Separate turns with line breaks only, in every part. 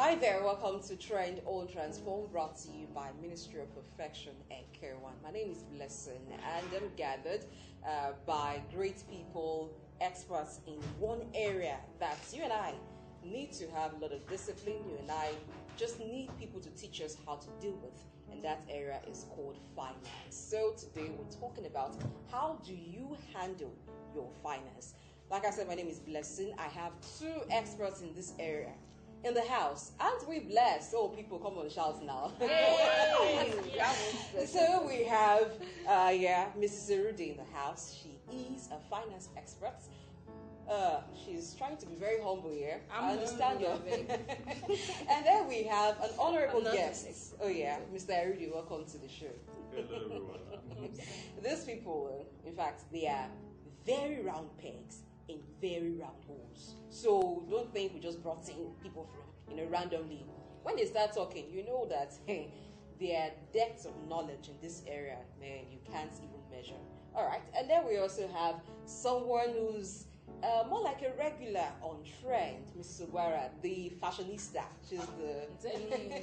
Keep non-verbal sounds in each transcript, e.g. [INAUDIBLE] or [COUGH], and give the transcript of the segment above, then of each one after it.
Hi there, welcome to Trend All Transform, brought to you by Ministry of Perfection and Care One. My name is Blessing, and I'm gathered uh, by great people, experts in one area that you and I need to have a lot of discipline. You and I just need people to teach us how to deal with, and that area is called finance. So today we're talking about how do you handle your finance. Like I said, my name is Blessing. I have two experts in this area in the house. Aren't we blessed? Oh, people, come on, shout now. [LAUGHS] so we have, uh, yeah, Mrs. Erudi in the house. She is a finance expert. Uh, she's trying to be very humble here.
I'm
I understand your.
humble, [LAUGHS]
and then we have an honorable guest. Oh yeah, Mr. Erudi, welcome to the show.
Hello, everyone. [LAUGHS]
These people, in fact, they are very round pegs in very round holes. So don't think we just brought in people from, you know, randomly. When they start talking, you know that [LAUGHS] hey, their depth of knowledge in this area, man, you can't even measure. All right, and then we also have someone who's uh, more like a regular on trend, Mrs. Sugwara, the fashionista. She's the [LAUGHS] [LAUGHS]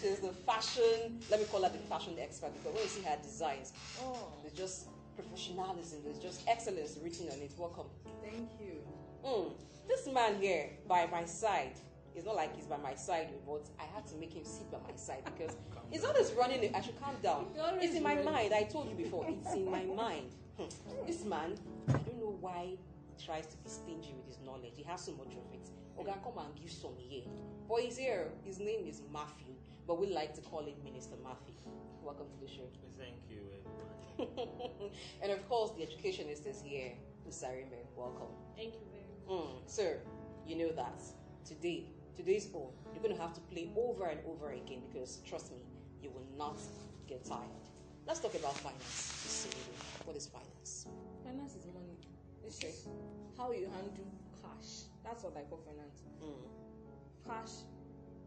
she's the fashion. Let me call her the fashion expert because when you see her designs,
Oh,
there's just professionalism. There's just excellence written on it. Welcome.
thank you.
Mm. This man here by my side. It's not like he's by my side, but I had to make him sit by my side because [LAUGHS] he's always running. I should calm down.
You're
It's in my mind. I told you before. It's in my [LAUGHS] mind. Hmm. This man, I don't know why he tries to be stingy with his knowledge. He has so much of it. Oga, come and give some here. But he's here. His name is Matthew, but we like to call him Minister Matthew. Welcome to the show.
Thank you, everyone. [LAUGHS]
and of course, the educationist is here. Usarime, welcome.
Thank you very much.
Mm, sir, you know that today, today's all, you're going to have to play over and over again because trust me, you will not get tired. Let's talk about finance. What is finance?
Finance is money. It's just how you handle cash. That's what I call finance.
Mm.
Cash,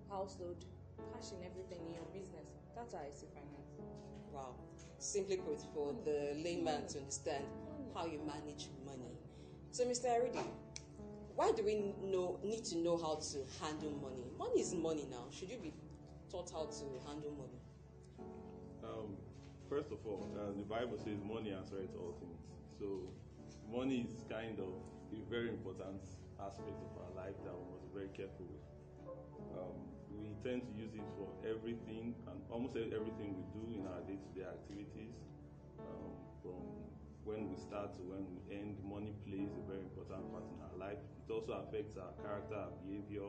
household, cash in everything in your business. That's how I see finance.
Wow. Simply put, for the layman to understand how you manage money. So, Mr. Aridi, why do we know, need to know how to handle money? Money is money now. Should you be taught how to handle money?
Um, first of all, uh, the Bible says money answers all things. So, money is kind of a very important aspect of our life that we must be very careful with. Um, tend to use it for everything and almost everything we do in our day-to-day activities. Um, from when we start to when we end, money plays a very important part in our life. It also affects our character, our behavior,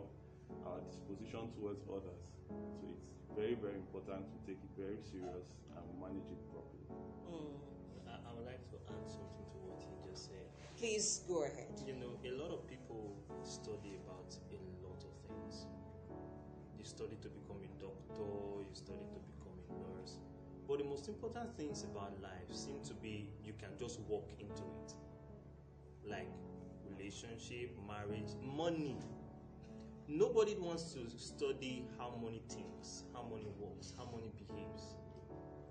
our disposition towards others. So it's very, very important to take it very serious and manage it properly.
Mm.
I, I would like to add something to what you just said.
Please go ahead.
You know, a lot of people study about a study to become a doctor, you study to become a nurse. But the most important things about life seem to be you can just walk into it. Like relationship, marriage, money. Nobody wants to study how money thinks, how money works, how money behaves.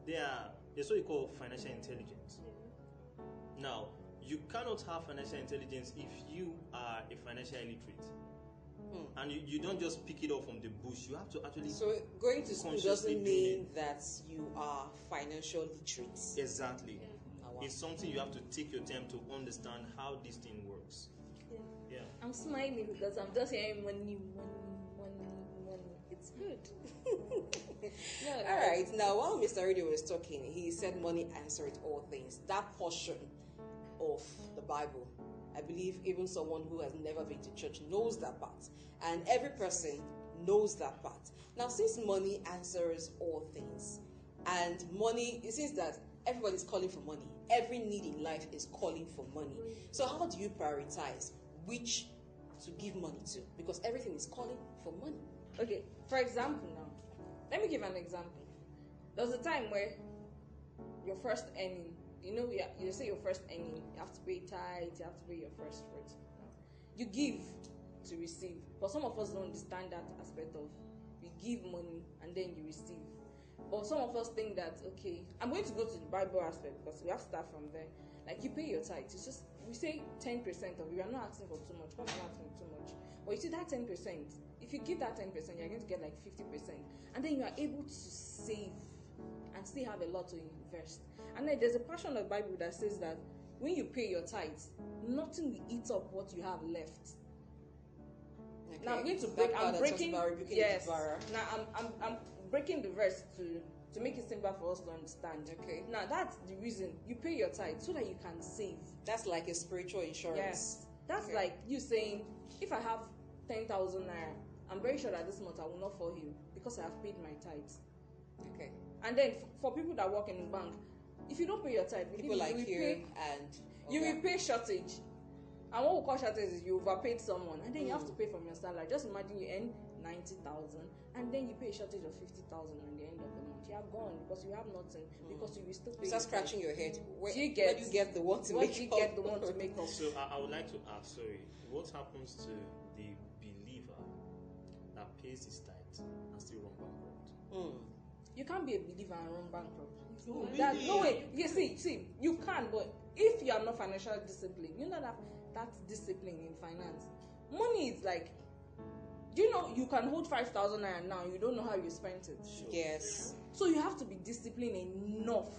They are there's what you call financial intelligence. Mm-hmm. Now, you cannot have financial intelligence if you are a financial illiterate.
Hmm.
And you, you don't just pick it up from the bush. You have to actually
So going to school doesn't
doing
mean that you are financial literate.
exactly.
Ah, wow.
It's something you have to take your time to understand how this thing works. Yeah.
I'm smiling because I'm just hearing money, money, money, money. It's good. [LAUGHS] no,
All right. Now, while Mr. Radio was talking, he said money answers all things. That portion of the Bible, I believe even someone who has never been to church knows that part. And every person knows that part. Now, since money answers all things, and money, it seems that everybody's calling for money. Every need in life is calling for money. So, how do you prioritize which to give money to? Because everything is calling for money.
Okay, for example, now, let me give an example. There was a time where your first earning, you know, you, you say your first earning, you have to pay tithe, you have to pay your first fruit. You give to receive, but some of us don't understand that aspect of you give money and then you receive. But some of us think that okay, I'm going to go to the Bible aspect because we have to start from there. Like you pay your tithes. It's just we say ten percent of. We are not asking for too much. God is not asking too much. But you see that ten percent. If you give that ten percent, you're going to get like fifty percent, and then you are able to save and still have a lot to invest. And then there's a portion of the Bible that says that when you pay your tithes, nothing will eat up what you have left.
Okay.
Now I'm going to break. I'm breaking.
about rebuking the
Yes. Now I'm, I'm I'm breaking the verse to to make it simpler for us to understand.
Okay.
Now that's the reason you pay your tithe so that you can save.
That's like a spiritual insurance.
Yes. That's
Okay.
like you saying, if I have ten thousand naira, I'm very sure that this month I will not fall ill because I have paid my tithes.
Okay.
And then f- for people that work in the bank, if you don't pay your tithe, believe
People like
you
you
pay
and
you
Okay.
will pay shortage. And what we call shortage is you overpaid someone and then you have
Mm.
to pay from your salary. Just imagine you earn ninety thousand and then you pay a shortage of fifty thousand at the end of the month. You are gone because you have nothing because you will still pay.
You start scratching your head. Where,
Do you
where
get-
do you get the one to make
do you
up?
get the one to make up?
So I, I would like to ask, sorry, what happens to the believer that pays his tithe and still run bankrupt?
Mm.
You can't be a believer and run bankrupt.
No,
That, no way. You see, see, you can, but if you are not financial disciplined, you know that that discipline in finance. Money is like, do you know you can hold five thousand naira now? You don't know how you spent it.
Yes.
So you have to be disciplined enough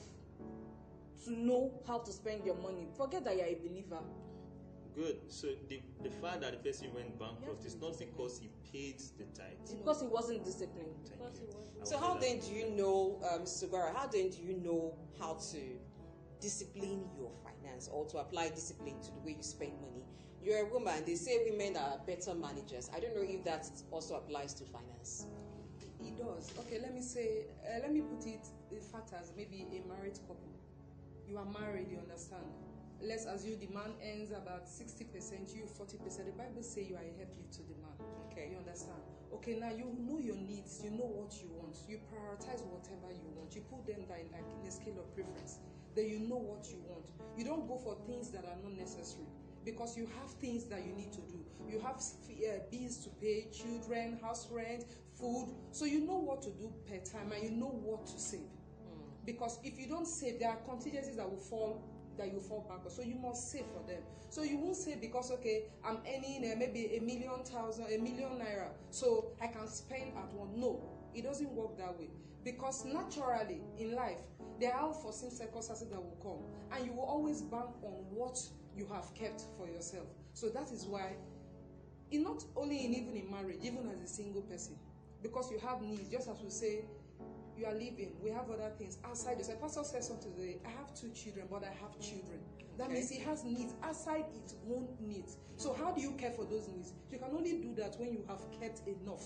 to know how to spend your money. Forget that you're a believer.
Good. So the, the fact that the person went bankrupt is not because he paid the tithe.
Because he wasn't disciplined.
Thank
Because
you.
he wasn't.
So how then do you know, um, Sugara, how then do you know how to discipline your finance or to apply discipline to the way you spend money? You're a woman, they say women are better managers. I don't know if that also applies to finance.
It does. Okay, let me say, uh, let me put it in fact as maybe a married couple. You are married, you understand. Let's assume the man earns about 60%, you 40%. The Bible say you are a helpmate to the man.
Okay.
You understand? Okay, now you know your needs, you know what you want, you prioritize whatever you want, you put them down like in a scale of preference. Then you know what you want. You don't go for things that are not necessary because you have things that you need to do. You have uh, bills to pay, children, house rent, food. So you know what to do per time and you know what to save. Because if you don't save, there are contingencies that will fall that you fall back. So you must save for them. So you won't say because okay, I'm earning uh, maybe a million thousand, a million naira, so I can spend at one. No, it doesn't work that way. Because naturally in life, there are unforeseen circumstances that will come, and you will always bank on what you have kept for yourself. So that is why, in not only in even in marriage, even as a single person, because you have needs, just as we say, you are living, we have other things outside yourself. Pastor said something today. I have two children, but I have children. That
Okay.
means he has needs outside its own needs. So how do you care for those needs? You can only do that when you have kept enough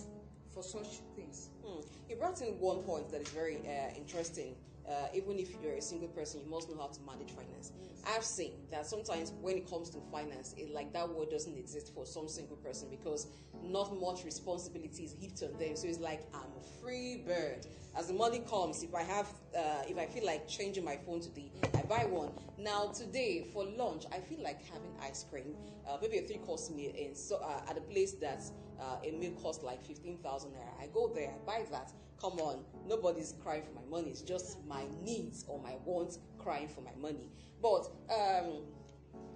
for such things.
Hmm. You brought in one point that is very uh, interesting. Uh, even if you're a single person, you must know how to manage finance. I've seen that sometimes when it comes to finance, it like that word doesn't exist for some single person because not much responsibility is heaped on them. So it's like I'm a free bird. As the money comes, if I have, uh, if I feel like changing my phone today, I buy one. Now today for lunch, I feel like having ice cream, uh, maybe a three-course meal, in so uh, at a place that uh, a meal like fifteen thousand naira. I go there, I buy that. Come on, nobody's crying for my money. It's just my needs or my wants crying for my money. But um,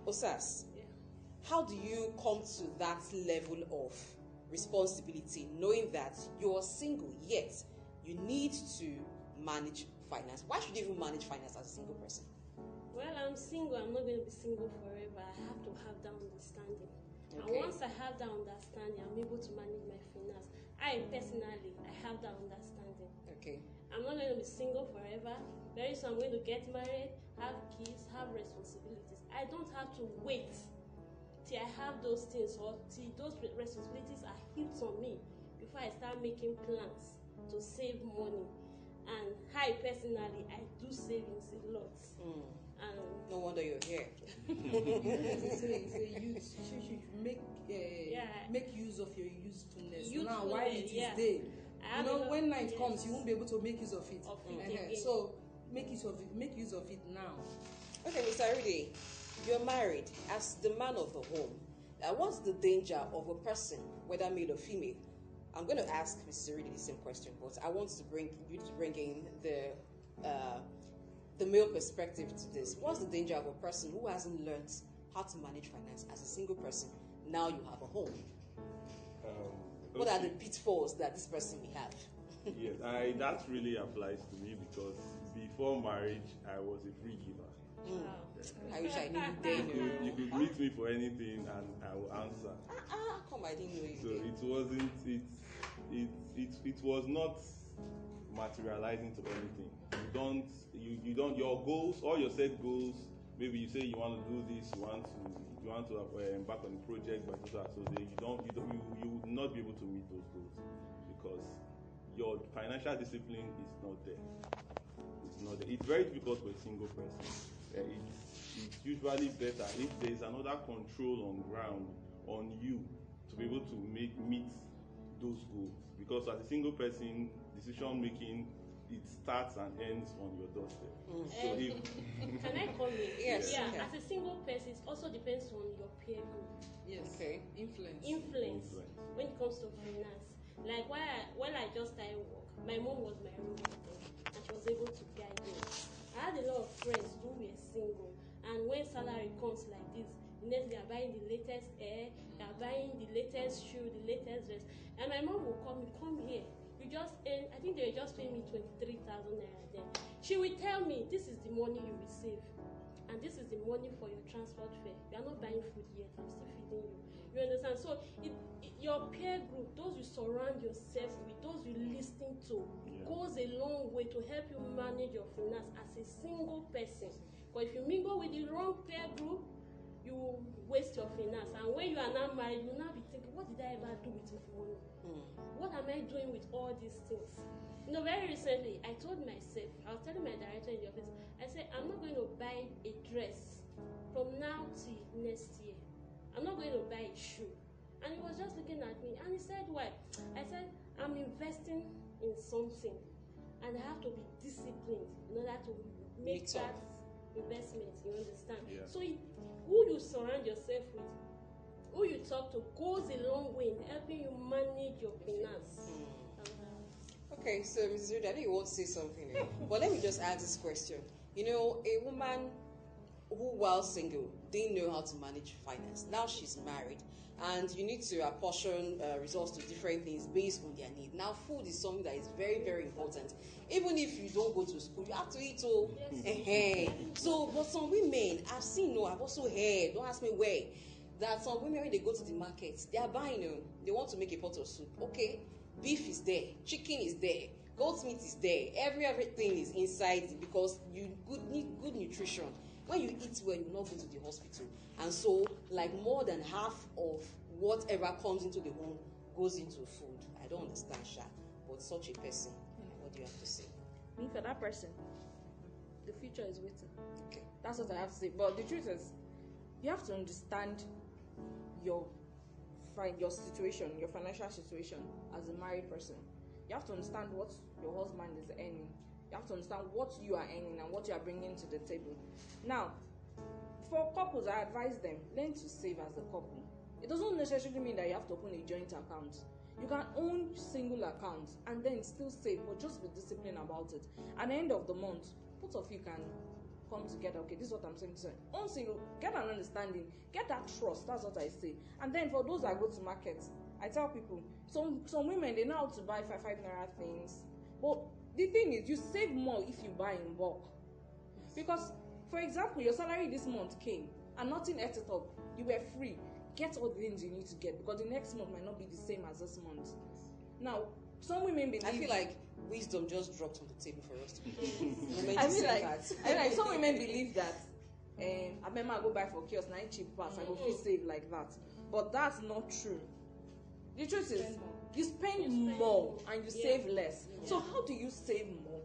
Osas, how do you come to that level of responsibility, knowing that you're single yet you need to manage finance? Why should you even manage finance as a single person?
Well, I'm single. I'm not going to be single forever. I have to have that understanding.
Okay.
And once I have that understanding, I'm able to manage my finance. I personally, I have that understanding.
Okay.
I'm not going to be single forever. Very soon, I'm going to get married, have kids, have responsibilities. I don't have to wait till I have those things or till those re- responsibilities are heaped on me before I start making plans to save money. And I personally, I do savings a lot.
Mm.
And
No wonder you're here.
It's a, use, you should make uh,
Yeah.
make use of your usefulness, now
Usefulness,
while it is
yeah.
there.
I
You know, when night
yes.
comes, you won't be able to make use of it.
Of it
Uh-huh.
again.
So make use of it. Make use of it now.
Okay, Mr. Rudy, you're married as the man of the home. Uh, what's the danger of a person, whether male or female? I'm going to ask Mr. Rudy the same question, but I want to bring you to bring in the uh, the male perspective to this. What's the danger of a person who hasn't learned how to manage finance as a single person? Now you have a home.
Um,
What are the pitfalls that this person may have?
yes, I, that really applies to me because before marriage, I was a free giver.
I wish I knew you [LAUGHS] then.
You could, meet me for anything and I will answer.
Ah, ah, come, I didn't know you.
So it wasn't, it, it, it, it was not materializing to anything. You don't, you, you don't, your goals, all your set goals, maybe you say you want to do this, you want to, you want to uh, embark on a project by so so so you don't, you don't, you, you will not be able to meet those goals because your financial discipline is not there. It's not there. It's very difficult for a single person. Uh, it's, it's usually better if there is another control on ground on you to be able to make meet those goals. Because as a single person, decision making it starts and ends on your doorstep. So
Eh,
if [LAUGHS]
Can I come in?
Yes,
Yeah,
okay.
as a single person, it also depends on your peer group.
Yes.
Okay.
Influence.
Influence,
Influence.
when it comes to finance. Like when I, when I just started work, my mom was my role model and she was able to guide me. I had a lot of friends who were single and when salary comes like this, the next they are buying the latest hair, they are buying the latest shoe, the latest dress. And my mom will call me, come here. You just earn, I think they just paying me 23,000 naira then. She will tell me, this is the money you will save. and this is the money for your transport fare you are not buying food yet i'm still feeding you you understand so it, it your peer group those you surround yourself with those you lis ten to
Yeah.
goes a long way to help you manage your finance as a single person but if you mingle with the wrong peer group you waste your finance and when you are now married you now be thinking what did i ever do with my money what am I doing with all these things? You know, very recently, I told myself, I was telling my director in the office, I said, I'm not going to buy a dress from now till next year. I'm not going to buy a shoe. And he was just looking at me and he said, Why? I said, I'm investing in something and I have to be disciplined in order to make
up.
that investment. You understand?
Yeah.
So, it, who you surround yourself with who you talk to goes a long way in helping you manage your finance. Uh,
Okay, so Mrs. Ruda, I know you want to say something, eh? [LAUGHS] but let me just ask this question. You know, a woman who, while single, didn't know how to manage finance. Now she's married, and you need to apportion uh, resources to different things based on their need. Now, food is something that is very, very important. Even if you don't go to school, you have to eat. Oh, eh so, but some women, I've seen, no, I've also heard. Don't ask me where. That some women, when they go to the market, they are buying. Oh, they want to make a pot of soup. Okay, beef is there, chicken is there, goat meat is there. Every everything is inside because you good need good nutrition. When you eat well, you will not go to the hospital. And so, like more than half of whatever comes into the home goes into food. I don't understand, Sha, but such a person, hmm. what do you have to say?
Me for that person, the future is waiting.
Okay.
That's what I have to say. But the truth is, you have to understand your your situation, your financial situation as a married person. You have to understand what your husband is earning. You have to understand what you are earning and what you are bringing to the table. Now, for couples, I advise them learn to save as a couple. It doesn't necessarily mean that you have to open a joint account. You can own single accounts and then still save, but just be disciplined about it. At the end of the month, both of you can come together. Okay, this is what I'm saying. So, own single, get an understanding, get that trust. That's what I say. And then for those that go to markets, I tell people some some women they know how to buy five five naira things, but the thing is, you save more if you buy in bulk. Because, for example, your salary this month came and nothing ate it up. You were free. Get all the things you need to get because the next month might not be the same as this month. Now, some women believe.
I feel like wisdom just dropped on the table for us to [LAUGHS]
I feel like
that.
I feel like some women believe that um, I remember I go buy for kiosk, nine cheap pass, I go feel save like that. But that's not true. The truth is. You spend
You spend
more and you
Yeah.
save less. So
Yeah.
how do you save more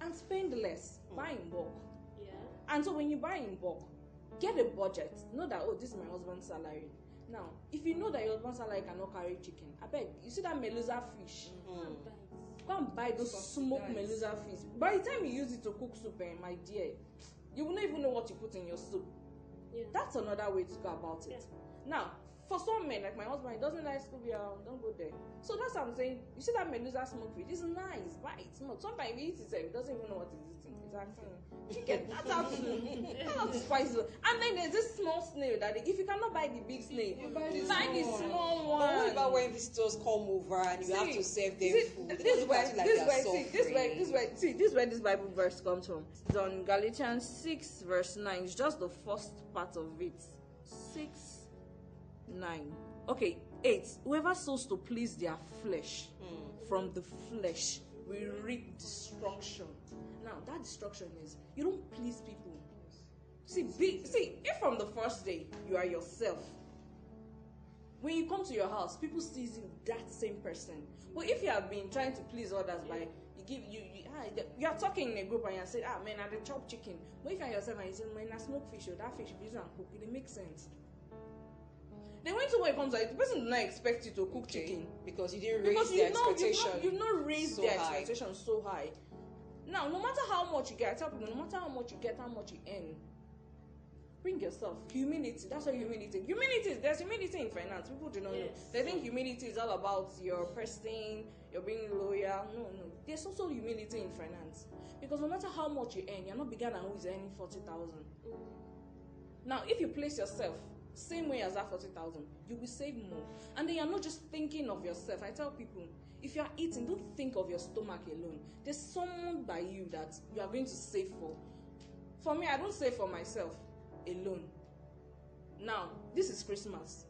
and spend less? Buy in bulk.
yeah.
And so when you buy in bulk, get a budget. Know that oh, this is my husband's salary. Now, if you know that your husband's salary cannot carry chicken, I beg you see that melusa fish.
It.
Go and buy those smoked melusa fish. By the time you use it to cook soup, eh, my dear, you will not even know what you put in your soup.
Yeah.
That's another way to go about it. Now, for some men, like my husband, he doesn't like Scooby Doo, um, don't go there. So that's what I'm saying. You see that Medusa smoke weed? It's nice, right? Smoke. Sometimes he eats it, he doesn't even know what he's eating. Asking, chicken. That's how to, that's how to spice it. And then there's this small snail that if you cannot buy the big snail,
You buy the
buy the
small one.
But what about when visitors come over and you have to serve them [LAUGHS]
see,
food?
This way,
like
this
they're
see, this
suffering.
this way, see, this way, this Bible verse comes from. It's on Galatians six verse nine. It's just the first part of it. Six, nine. Okay, eight. Whoever sows to please their flesh, from the flesh will reap destruction. Now that destruction is you don't please people. See, be, see, if from the first day you are yourself, when you come to your house, people see you that same person. But if you have been trying to please others by you give you you, ah, you are talking in a group and you say, ah man, I dey chop chicken. But if you are yourself and you say, man, I smoke fish or that fish you use and cook, it dey make sense. Then when someone comes out, the person do not expect you to cook
Okay,
chicken
because you didn't raise
because you've not, you've
expectation.
not, you've not raised
so
their
high.
expectations so high. Now, no matter how much you get, I tell people, no matter how much you get, how much you earn, bring yourself. Humility. That's what humility. Humility. is- There's humility in finance. People do not know.
Yes.
They think humility is all about your person, you're being loyal. No, no. There's also humility in finance because no matter how much you earn, you're not bigger than who is earning forty thousand. Now, if you place yourself same way as that 40,000, you will save more. And then you're not just thinking of yourself. I tell people, if you are eating, don't think of your stomach alone. There's someone by you that you are going to save for. For me, I don't save for myself alone. Now, this is Christmas.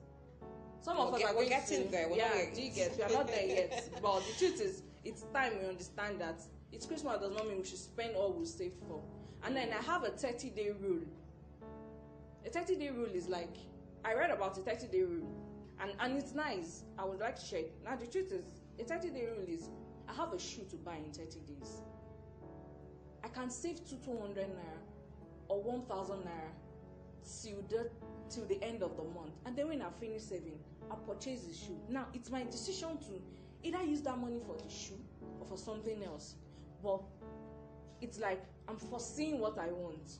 Some of us
get-
are
we're getting
to,
there. We're
yeah,
not
do you get? We are not there yet. [LAUGHS] But the truth is, it's time we understand that it's Christmas does not mean we should spend all we saved for. And then I have a 30 day rule. A 30 day rule is like I read about a 30 day rule, and and it's nice. I would like to share. it. Now the truth is, a 30 day rule is I have a shoe to buy in 30 days. I can save two 200 naira or 1,000 naira till the till the end of the month, and then when I finish saving, I purchase the shoe. Now it's my decision to either use that money for the shoe or for something else, but it's like I'm foreseeing what I want.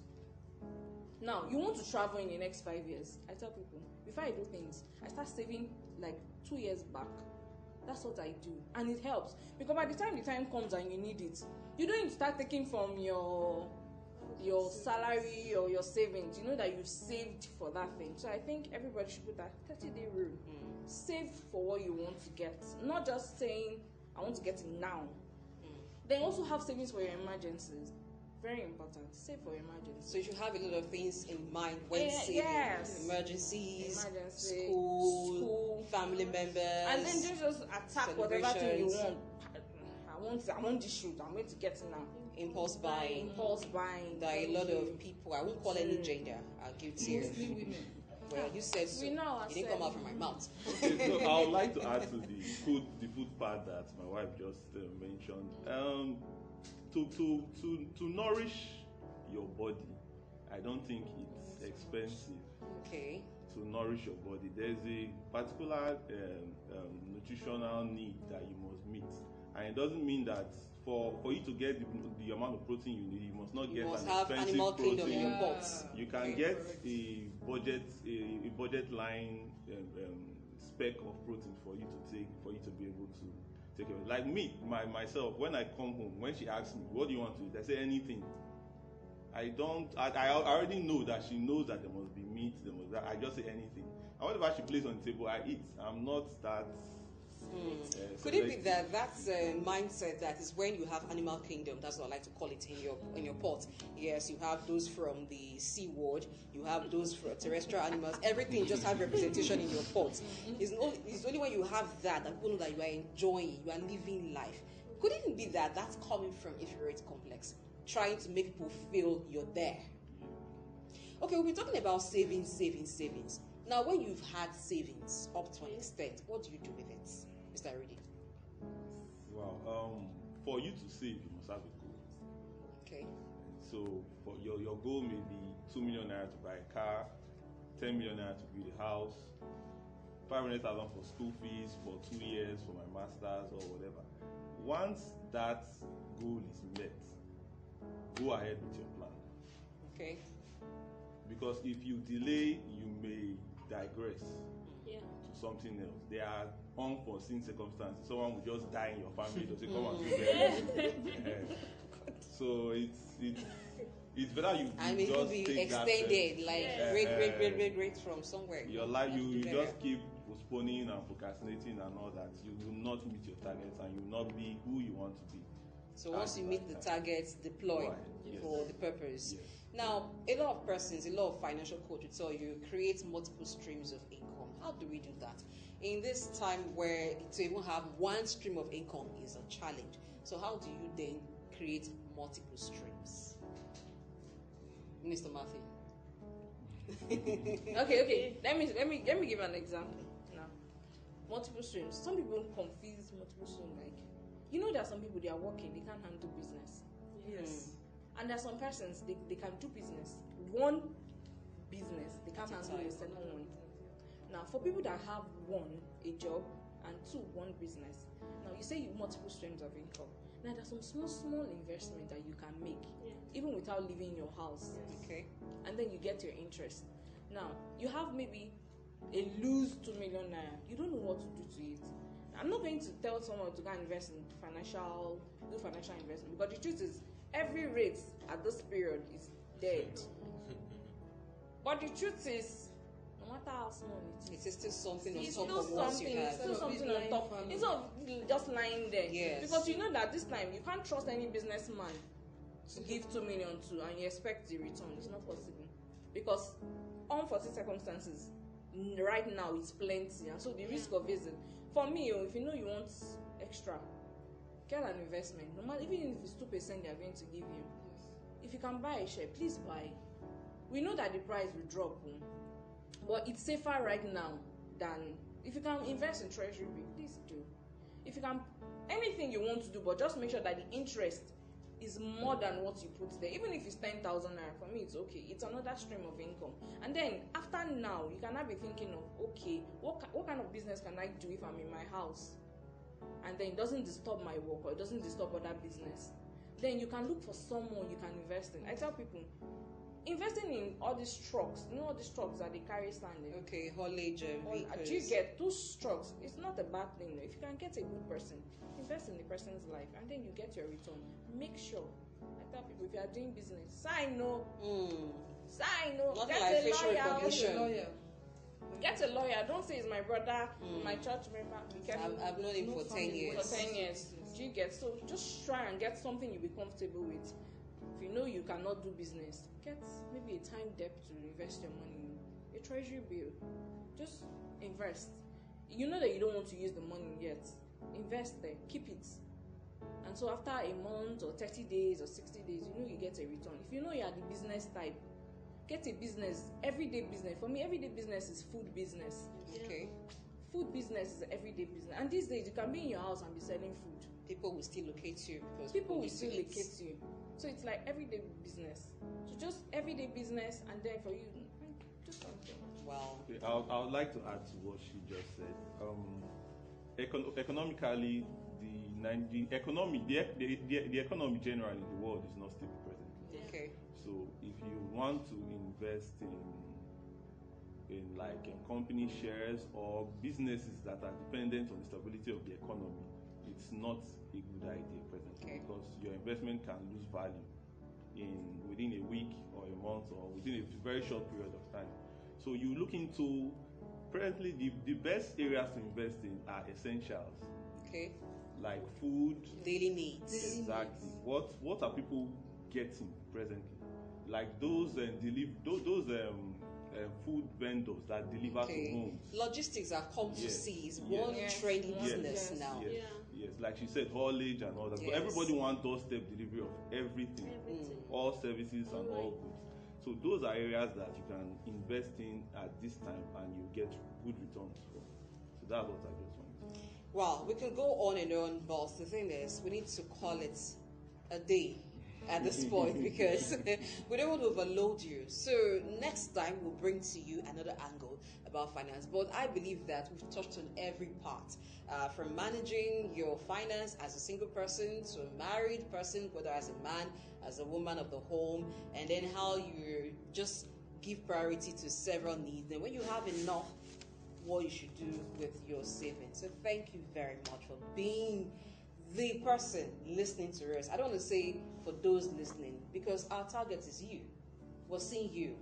Now, you want to travel in the next five years. I tell people, before I do things, I start saving like two years back. That's what I do. And it helps. Because by the time the time comes and you need it, you don't start taking from your your salary or your savings. You know that you've saved for that thing. So I think everybody should put that 30 day rule. Save for what you want to get. Not just saying, I want to get it now. Then also have savings for your emergencies. Very important. Save for emergencies.
So you should have a lot of things in mind when
Eh,
saving.
yes.
Emergencies,
Emergency,
school,
school.
family members.
and then just just attack whatever thing you want. I want I want this shoot. I'm going to get it now.
impulse buying.
Impulse buying.
There are a lot of people, I won't call any gender, are guilty of.
Mostly women.
Well, you said so.
We know
It didn't come out from my mouth.
Okay, [LAUGHS] so I would like to add to [LAUGHS] the food, the food part that my wife just uh, mentioned. Um, to, to, to, to nourish your body, I don't think it's expensive
Okay.
to nourish your body. There's a particular um, um, nutritional need that you must meet, and it doesn't mean that for, for you to get the, the amount of protein you need, you must not
You
get
must
an expensive protein.
Yeah.
You can
Okay,
get a budget a, a budget line um, um, spec of protein for you to take for you to be able to take it. Like me, my myself, when I come home, when she asks me, "What do you want to eat?" I say anything. I don't. I, I already know that she knows that there must be meat. There must. I just say anything. And whatever she places on the table, I eat. I'm not that. Uh,
Could it be that that's a mindset that is when you have animal kingdom? That's what I like to call it in your in your pot. Yes, you have those from the sea world. You have those for terrestrial animals. Everything just have representation in your pot. It's only, it's only when you have that that people know that you are enjoying, you are living life. Could it be that that's coming from inferiority complex, trying to make people feel you're there? Okay, we'll be talking about savings, savings, savings. Now, when you've had savings up to an extent, what do you do with it, Mr. Rudy?
Wow. Um, for you to save, you must have a goal.
Okay.
So for your, your goal may be two million naira to buy a car, ten million naira to build a house, five hundred thousand for school fees for two years for my masters or whatever. Once that goal is met, go ahead with your plan.
Okay.
Because if you delay, you may digress.
Yeah.
To something else. There are unforeseen circumstances. Someone will just die in your family. They'll "Come and go there." [LAUGHS] Eh. So it's it's it's better you, you
I mean,
just
be
take that,
extended, like
Yeah.
great, great, great, great, great from somewhere.
your life you, you just keep postponing and procrastinating and all that you will not meet your targets and you will not be who you want to be
So once you meet the targets, deploy
Right, yes.
for the purpose.
Yes.
Now, a lot of persons, a lot of financial coach will tell you create multiple streams of income. How do we do that? In this time where to even have one stream of income is a challenge. So how do you then create multiple streams? Mr. Matthew. [LAUGHS]
okay, okay. Let me let me let me give an example now. Multiple streams. Some people confuse multiple streams. Like, you know, there are some people they are working, they can't handle business,
Yes. Hmm.
and there are some persons they, they can do business. One business they can't
At a
handle the second one. Now, for people that have one a job and two one business. Now you say you multiple streams of income. Now there's some small small investment that you can make even without leaving your house
Okay.
and then you get your interest. Now, you have maybe a lose 2 million naira. You don't know what to do to it. I'm not going to tell someone to go and invest in financial, do financial investment because the truth is, every rate at this period is dead. [LAUGHS] but the truth is, no matter how small it is,
It is still something on
it's
top
still
of what you
something, it's still something on top. Instead of just lying there.
Yes.
Because you know that this time you can't trust any businessman to give two million to and you expect the return. It's not possible. Because unforeseen circumstances right now is plenty and so the risk of it is for me oh, if you know you want extra get an investment no matter even if it's two percent they are going to give you if you can buy a share please buy we know that the price will drop oh, but it's safer right now than if you can invest in treasury please do. If you can anything you want to do but just make sure that the interest is more than what you put there. Even if it's 10,000 naira for me it's okay. It's another stream of income. And then after now you can now be thinking of okay what, what kind of business can i do if i'm in my house? And then it doesn't disturb my work or it doesn't disturb other business. Then you can look for someone you can invest in. I tell people investing in all these trucks you know all these trucks that they carry standing
Okay, haulage vehicles.
do you get those trucks? It's not a bad thing if you can get a good person invest in the person's life and then you get your return. Make sure i tell people if you are doing business sign no
Mm.
sign no
Nothing
get
like
a lawyer.
Get a lawyer.
get a lawyer. Don't say it's my brother
Mm.
my church member. Be careful.
I've, I've known him
No
for 10
family
years.
for 10 years. Do you get so just try and get something you'll be comfortable with you know you cannot do business get maybe a time debt to invest your money in a treasury bill. Just invest. You know that you don't want to use the money yet. Invest there. Keep it. And so after a month or 30 days or 60 days you know you get a return. If you know you are the business type get a business everyday business. For me everyday business is food business.
Okay.
food business is everyday business. And these days you can be in your house and be selling food.
People will still locate you because
people will still locate you so it's like everyday business so just everyday business and then for you do something
Wow.
Okay, I, would- I would like to add to what she just said. Um, econ- economically, the, Ni- the economy, the, the, the, the economy generally in the world is not stable presently.
Okay.
So if you want to invest in in like in company shares or businesses that are dependent on the stability of the economy, it's not a good idea presently
Okay.
because your investment can lose value in within a week or a month or within a very short period of time. So you look into presently the, the best areas to invest in are essentials
Okay.
like food,
Daily needs.
Daily
exactly
needs.
what what are people getting presently like those uh, deliver those, those um, uh, food vendors that deliver to
Okay.
homes
Logistics have come to
Yes.
see is one
Yes.
trendy
Yes.
business
Yes.
now.
Yes like she said haulage and all that
Yes.
everybody wants doorstep delivery of everything
Everything. Mm.
all services and oh all
Alright.
goods so those are areas that you can invest in at this time and you get good returns from so that's what i just wanted.
Well, we can go on and on, but the thing is, we need to call it a day at this [LAUGHS] point because [LAUGHS] we don't want to overload you. So next time we'll bring to you another angle about finance. But I believe that we've touched on every part, uh, from managing your finance as a single person to a married person, whether as a man, as a woman of the home, and then how you just give priority to several needs. And when you have enough what you should do with your savings. So thank you very much for being the person listening to us. I don't want to say for those listening because our target is you. We're seeing you.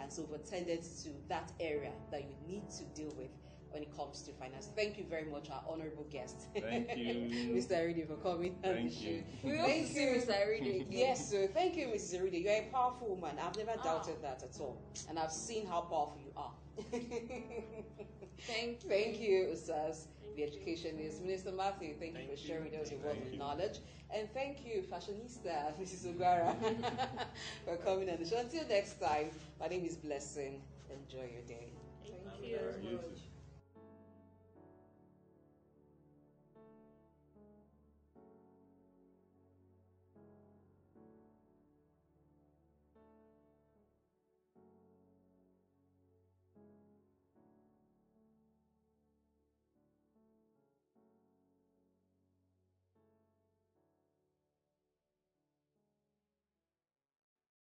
And so we've attended to that area that you need to deal with when it comes to finance. Thank you very much, our honorable guest.
Thank you. [LAUGHS]
Mr. Aride, for coming on the
Thank
show.
you.
We hope to see Mr. Aride again.
Yes, so thank you, Mrs. Aride. You're a powerful woman. I've never
Ah.
doubted that at all. And I've seen how powerful you are. [LAUGHS]
Thank you.
Thank you, Usas, the education is. Minister Matthew, thank,
thank you
for sharing
those
words of knowledge. And thank you, fashionista [LAUGHS] Mrs. Ugara [LAUGHS] for coming on the show. Until next time, my name is Blessing. Enjoy your day. Thank, thank you. you.